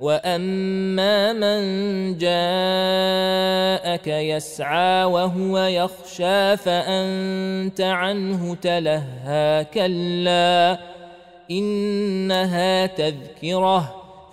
واما من جاءك يسعى وهو يخشى فانت عنه تلهى كلا انها تذكره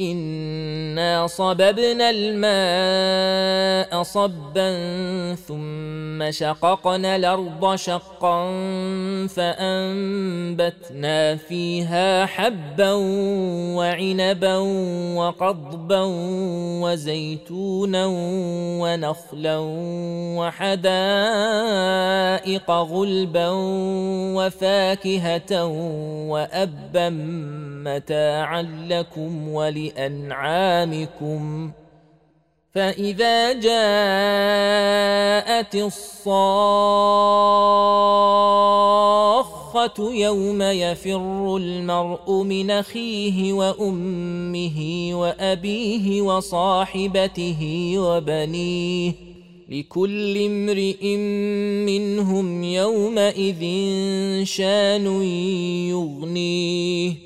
انا صببنا الماء صبا ثم شققنا الأرض شقا فانبتنا فيها حبا وعنبا وقضبا وزيتونا ونخلا وحدائق غلبا وفاكهه وابا متاعا لكم ولانعامكم فإذا جاءت الصاخة يوم يفر المرء من أخيه وأمه وأبيه وصاحبته وبنيه لكل امرئ منهم يومئذ شان يغنيه